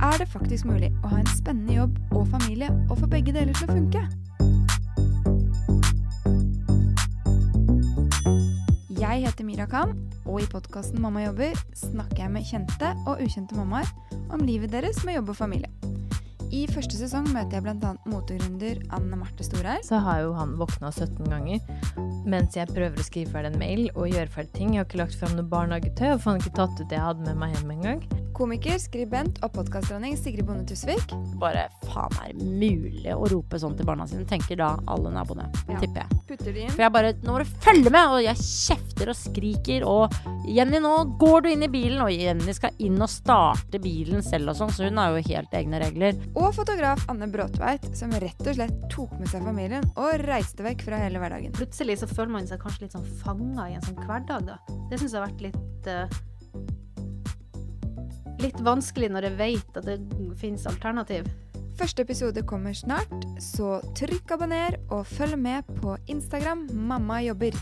er det faktisk mulig å ha en spennende jobb og familie og få begge deler til å funke. Jeg heter Mira Khan, og i podkasten Mamma jobber snakker jeg med kjente og ukjente mammaer om livet deres med jobb og familie. I første sesong møter jeg bl.a. motegründer Anne Marte Storheim. Så har jo han våkna 17 ganger mens jeg prøver å skrive ferdig en mail og gjøre ferdig ting. Jeg har ikke lagt fram noe barnehagetøy og faen ikke tatt ut det jeg hadde med meg hjem engang. Komiker, skribent og podkastdronning Sigrid Bonde Tusvik. Bare faen er det mulig å rope sånn til barna sine, tenker da alle naboene. Ja. Tipper jeg. Putter de inn. For jeg bare Nå må du følge med! Og jeg kjefter og skriker og Jenny, nå går du inn i bilen! Og Jenny skal inn og starte bilen selv og sånn, så hun har jo helt egne regler. Og fotograf Anne Bråtveit, som rett og slett tok med seg familien og reiste vekk fra hele hverdagen. Plutselig så føler man seg kanskje litt sånn fanga i en sånn hverdag, da. Det syns jeg har vært litt eh, Litt vanskelig når jeg vet at det finnes alternativ. Første episode kommer snart, så trykk abonner og følg med på Instagram Mamma jobber.